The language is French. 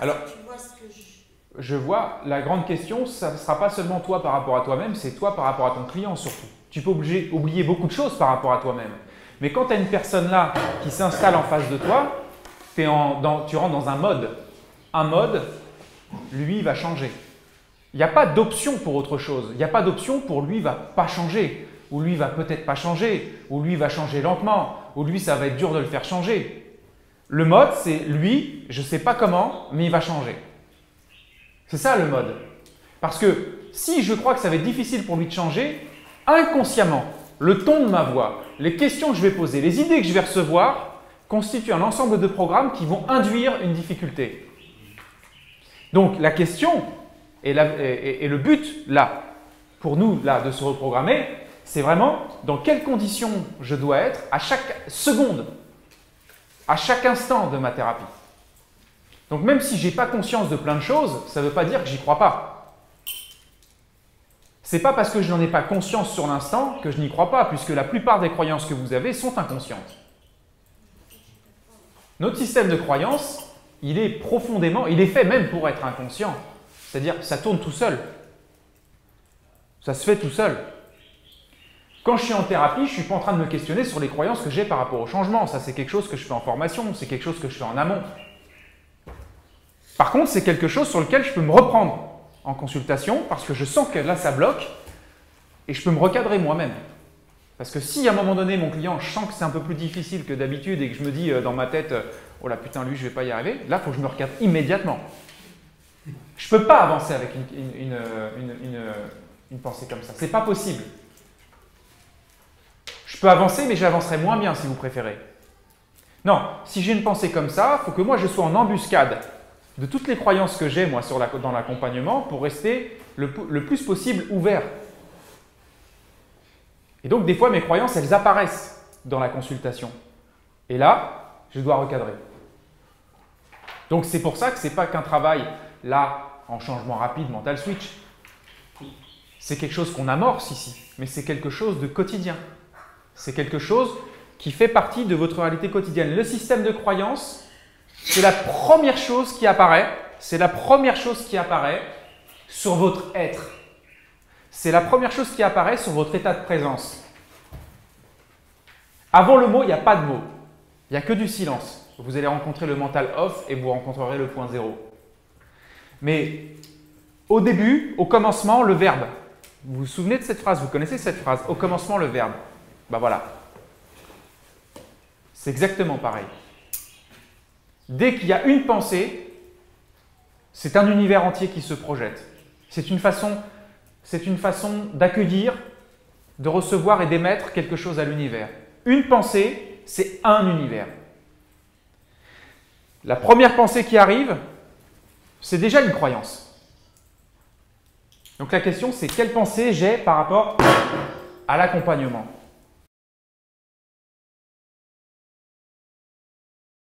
Alors- tu vois ce que je... Je vois, la grande question, ça ne sera pas seulement toi par rapport à toi-même, c'est toi par rapport à ton client surtout. Tu peux oublier, oublier beaucoup de choses par rapport à toi-même. Mais quand tu as une personne là qui s'installe en face de toi, en- dans- tu rentres dans un mode. Un mode, lui, va changer. Il n'y a pas d'option pour autre chose. Il n'y a pas d'option pour lui, il va pas changer. Ou lui, va peut-être pas changer. Ou lui, va changer lentement. Ou lui, ça va être dur de le faire changer. Le mode, c'est lui, je ne sais pas comment, mais il va changer. C'est ça le mode. Parce que si je crois que ça va être difficile pour lui de changer, inconsciemment, le ton de ma voix, les questions que je vais poser, les idées que je vais recevoir constituent un ensemble de programmes qui vont induire une difficulté. Donc la question et, et le but là, pour nous là, de se reprogrammer, c'est vraiment dans quelles conditions je dois être à chaque seconde, à chaque instant de ma thérapie. Donc même si j'ai pas conscience de plein de choses, ça ne veut pas dire que j'y crois pas. C'est pas parce que je n'en ai pas conscience sur l'instant que je n'y crois pas, puisque la plupart des croyances que vous avez sont inconscientes. Notre système de croyance, il est profondément, il est fait même pour être inconscient. C'est-à-dire ça tourne tout seul. Ça se fait tout seul. Quand je suis en thérapie, je ne suis pas en train de me questionner sur les croyances que j'ai par rapport au changement. Ça, c'est quelque chose que je fais en formation, c'est quelque chose que je fais en amont. Par contre, c'est quelque chose sur lequel je peux me reprendre en consultation parce que je sens que là, ça bloque et je peux me recadrer moi-même. Parce que si à un moment donné, mon client, je sens que c'est un peu plus difficile que d'habitude et que je me dis euh, dans ma tête, euh, oh là putain, lui, je vais pas y arriver, là, il faut que je me recadre immédiatement. Je ne peux pas avancer avec une, une- une, euh, une- pensée comme ça. C'est pas possible. Je peux avancer, mais j'avancerai moins bien si vous préférez. Non, si j'ai une pensée comme ça, il faut que moi je sois en embuscade de toutes les croyances que j'ai moi dans l'accompagnement pour rester le, le plus possible ouvert. Et donc des fois mes croyances elles apparaissent dans la consultation. Et là, je dois recadrer. Donc c'est pour ça que c'est pas qu'un travail là en changement rapide mental switch. C'est quelque chose qu'on amorce ici, mais c'est quelque chose de quotidien. C'est quelque chose qui fait partie de votre réalité quotidienne. Le système de croyance, c'est la première chose qui apparaît, c'est la première chose qui apparaît sur votre être. C'est la première chose qui apparaît sur votre état de présence. Avant le mot, il n'y a pas de mot. Il n'y a que du silence. Vous allez rencontrer le mental off et vous rencontrerez le point zéro. Mais au début, au commencement, le verbe. Vous vous souvenez de cette phrase? Vous connaissez cette phrase? Au commencement, le verbe. Ben voilà. C'est exactement pareil. Dès qu'il y a une pensée, c'est un univers entier qui se projette. C'est une façon, façon d'accueillir, de recevoir et d'émettre quelque chose à l'univers. Une pensée, c'est un univers. La première pensée qui arrive, c'est déjà une croyance. Donc la question, c'est quelle pensée j'ai par rapport à l'accompagnement?